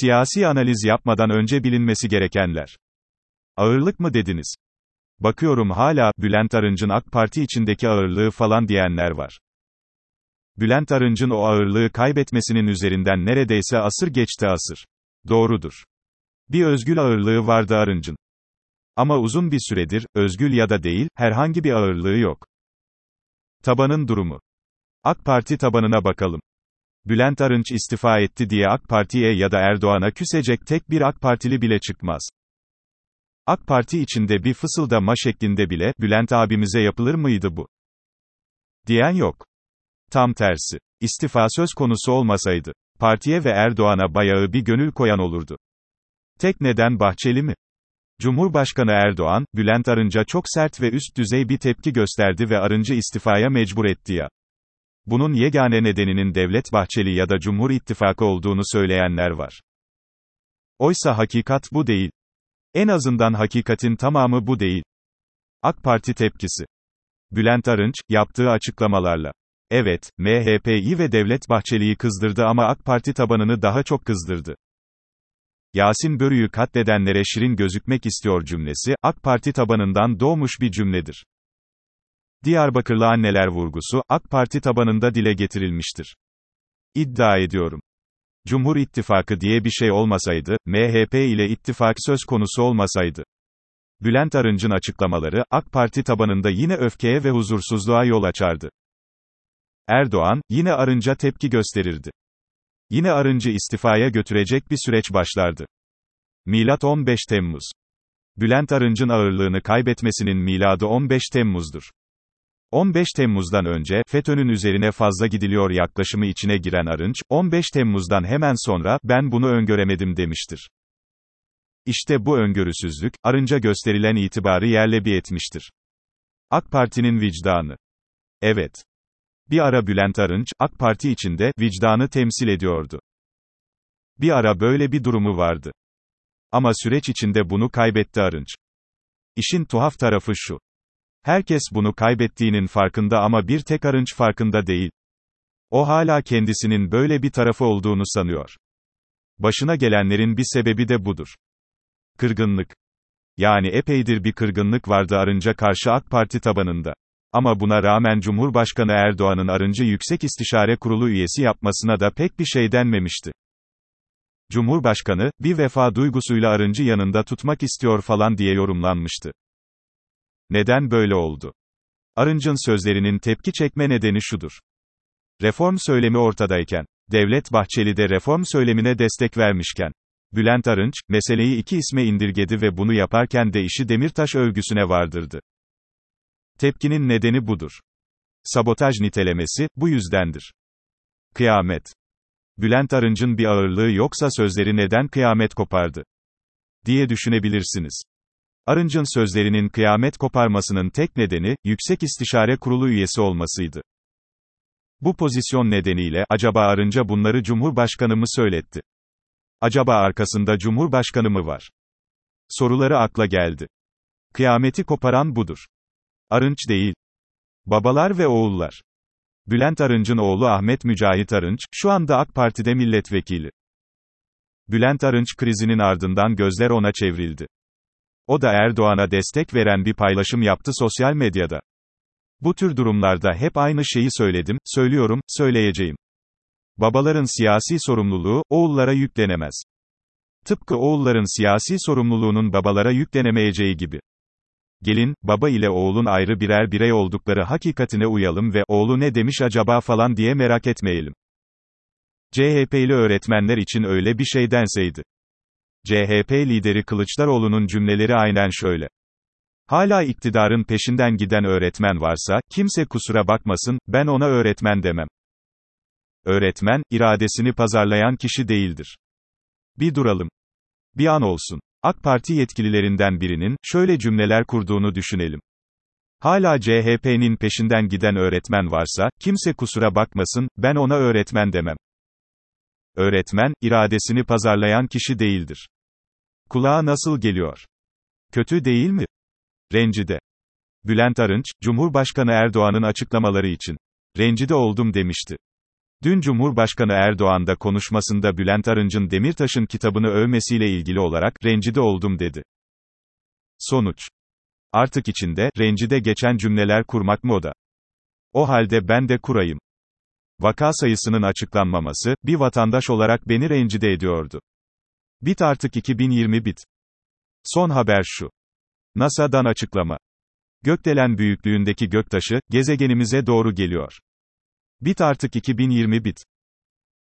Siyasi analiz yapmadan önce bilinmesi gerekenler. Ağırlık mı dediniz? Bakıyorum hala, Bülent Arınç'ın AK Parti içindeki ağırlığı falan diyenler var. Bülent Arınç'ın o ağırlığı kaybetmesinin üzerinden neredeyse asır geçti asır. Doğrudur. Bir özgül ağırlığı vardı Arınç'ın. Ama uzun bir süredir, özgül ya da değil, herhangi bir ağırlığı yok. Tabanın durumu. AK Parti tabanına bakalım. Bülent Arınç istifa etti diye AK Parti'ye ya da Erdoğan'a küsecek tek bir AK Partili bile çıkmaz. AK Parti içinde bir fısıldama şeklinde bile, Bülent abimize yapılır mıydı bu? Diyen yok. Tam tersi. İstifa söz konusu olmasaydı, partiye ve Erdoğan'a bayağı bir gönül koyan olurdu. Tek neden Bahçeli mi? Cumhurbaşkanı Erdoğan, Bülent Arınç'a çok sert ve üst düzey bir tepki gösterdi ve Arınç'ı istifaya mecbur etti ya. Bunun yegane nedeninin Devlet Bahçeli ya da Cumhur İttifakı olduğunu söyleyenler var. Oysa hakikat bu değil. En azından hakikatin tamamı bu değil. AK Parti tepkisi. Bülent Arınç, yaptığı açıklamalarla. Evet, MHP'yi ve Devlet Bahçeli'yi kızdırdı ama AK Parti tabanını daha çok kızdırdı. Yasin Börü'yü katledenlere şirin gözükmek istiyor cümlesi, AK Parti tabanından doğmuş bir cümledir. Diyarbakırlı anneler vurgusu, AK Parti tabanında dile getirilmiştir. İddia ediyorum. Cumhur İttifakı diye bir şey olmasaydı, MHP ile ittifak söz konusu olmasaydı. Bülent Arınç'ın açıklamaları, AK Parti tabanında yine öfkeye ve huzursuzluğa yol açardı. Erdoğan, yine Arınç'a tepki gösterirdi. Yine Arınç'ı istifaya götürecek bir süreç başlardı. Milat 15 Temmuz. Bülent Arınç'ın ağırlığını kaybetmesinin miladı 15 Temmuz'dur. 15 Temmuz'dan önce, FETÖ'nün üzerine fazla gidiliyor yaklaşımı içine giren Arınç, 15 Temmuz'dan hemen sonra, ben bunu öngöremedim demiştir. İşte bu öngörüsüzlük, Arınç'a gösterilen itibarı yerle bir etmiştir. AK Parti'nin vicdanı. Evet. Bir ara Bülent Arınç, AK Parti içinde, vicdanı temsil ediyordu. Bir ara böyle bir durumu vardı. Ama süreç içinde bunu kaybetti Arınç. İşin tuhaf tarafı şu. Herkes bunu kaybettiğinin farkında ama bir tek Arınç farkında değil. O hala kendisinin böyle bir tarafı olduğunu sanıyor. Başına gelenlerin bir sebebi de budur. Kırgınlık. Yani epeydir bir kırgınlık vardı Arınç'a karşı AK Parti tabanında. Ama buna rağmen Cumhurbaşkanı Erdoğan'ın Arınç'ı Yüksek İstişare Kurulu üyesi yapmasına da pek bir şey denmemişti. Cumhurbaşkanı, bir vefa duygusuyla Arınç'ı yanında tutmak istiyor falan diye yorumlanmıştı. Neden böyle oldu? Arınç'ın sözlerinin tepki çekme nedeni şudur. Reform söylemi ortadayken, Devlet Bahçeli de reform söylemine destek vermişken, Bülent Arınç, meseleyi iki isme indirgedi ve bunu yaparken de işi Demirtaş övgüsüne vardırdı. Tepkinin nedeni budur. Sabotaj nitelemesi, bu yüzdendir. Kıyamet. Bülent Arınç'ın bir ağırlığı yoksa sözleri neden kıyamet kopardı? diye düşünebilirsiniz. Arınç'ın sözlerinin kıyamet koparmasının tek nedeni, Yüksek İstişare Kurulu üyesi olmasıydı. Bu pozisyon nedeniyle, acaba Arınç'a bunları Cumhurbaşkanı mı söyletti? Acaba arkasında Cumhurbaşkanı mı var? Soruları akla geldi. Kıyameti koparan budur. Arınç değil. Babalar ve oğullar. Bülent Arınç'ın oğlu Ahmet Mücahit Arınç, şu anda AK Parti'de milletvekili. Bülent Arınç krizinin ardından gözler ona çevrildi. O da Erdoğan'a destek veren bir paylaşım yaptı sosyal medyada. Bu tür durumlarda hep aynı şeyi söyledim, söylüyorum, söyleyeceğim. Babaların siyasi sorumluluğu, oğullara yüklenemez. Tıpkı oğulların siyasi sorumluluğunun babalara yüklenemeyeceği gibi. Gelin, baba ile oğulun ayrı birer birey oldukları hakikatine uyalım ve, oğlu ne demiş acaba falan diye merak etmeyelim. CHP'li öğretmenler için öyle bir şey denseydi. CHP lideri Kılıçdaroğlu'nun cümleleri aynen şöyle. Hala iktidarın peşinden giden öğretmen varsa, kimse kusura bakmasın, ben ona öğretmen demem. Öğretmen, iradesini pazarlayan kişi değildir. Bir duralım. Bir an olsun. AK Parti yetkililerinden birinin, şöyle cümleler kurduğunu düşünelim. Hala CHP'nin peşinden giden öğretmen varsa, kimse kusura bakmasın, ben ona öğretmen demem. Öğretmen, iradesini pazarlayan kişi değildir. Kulağa nasıl geliyor? Kötü değil mi? Rencide. Bülent Arınç, Cumhurbaşkanı Erdoğan'ın açıklamaları için. Rencide oldum demişti. Dün Cumhurbaşkanı Erdoğan da konuşmasında Bülent Arınç'ın Demirtaş'ın kitabını övmesiyle ilgili olarak, rencide oldum dedi. Sonuç. Artık içinde, rencide geçen cümleler kurmak moda. O halde ben de kurayım. Vaka sayısının açıklanmaması, bir vatandaş olarak beni rencide ediyordu. Bit artık 2020 bit. Son haber şu. NASA'dan açıklama. Gökdelen büyüklüğündeki göktaşı, gezegenimize doğru geliyor. Bit artık 2020 bit.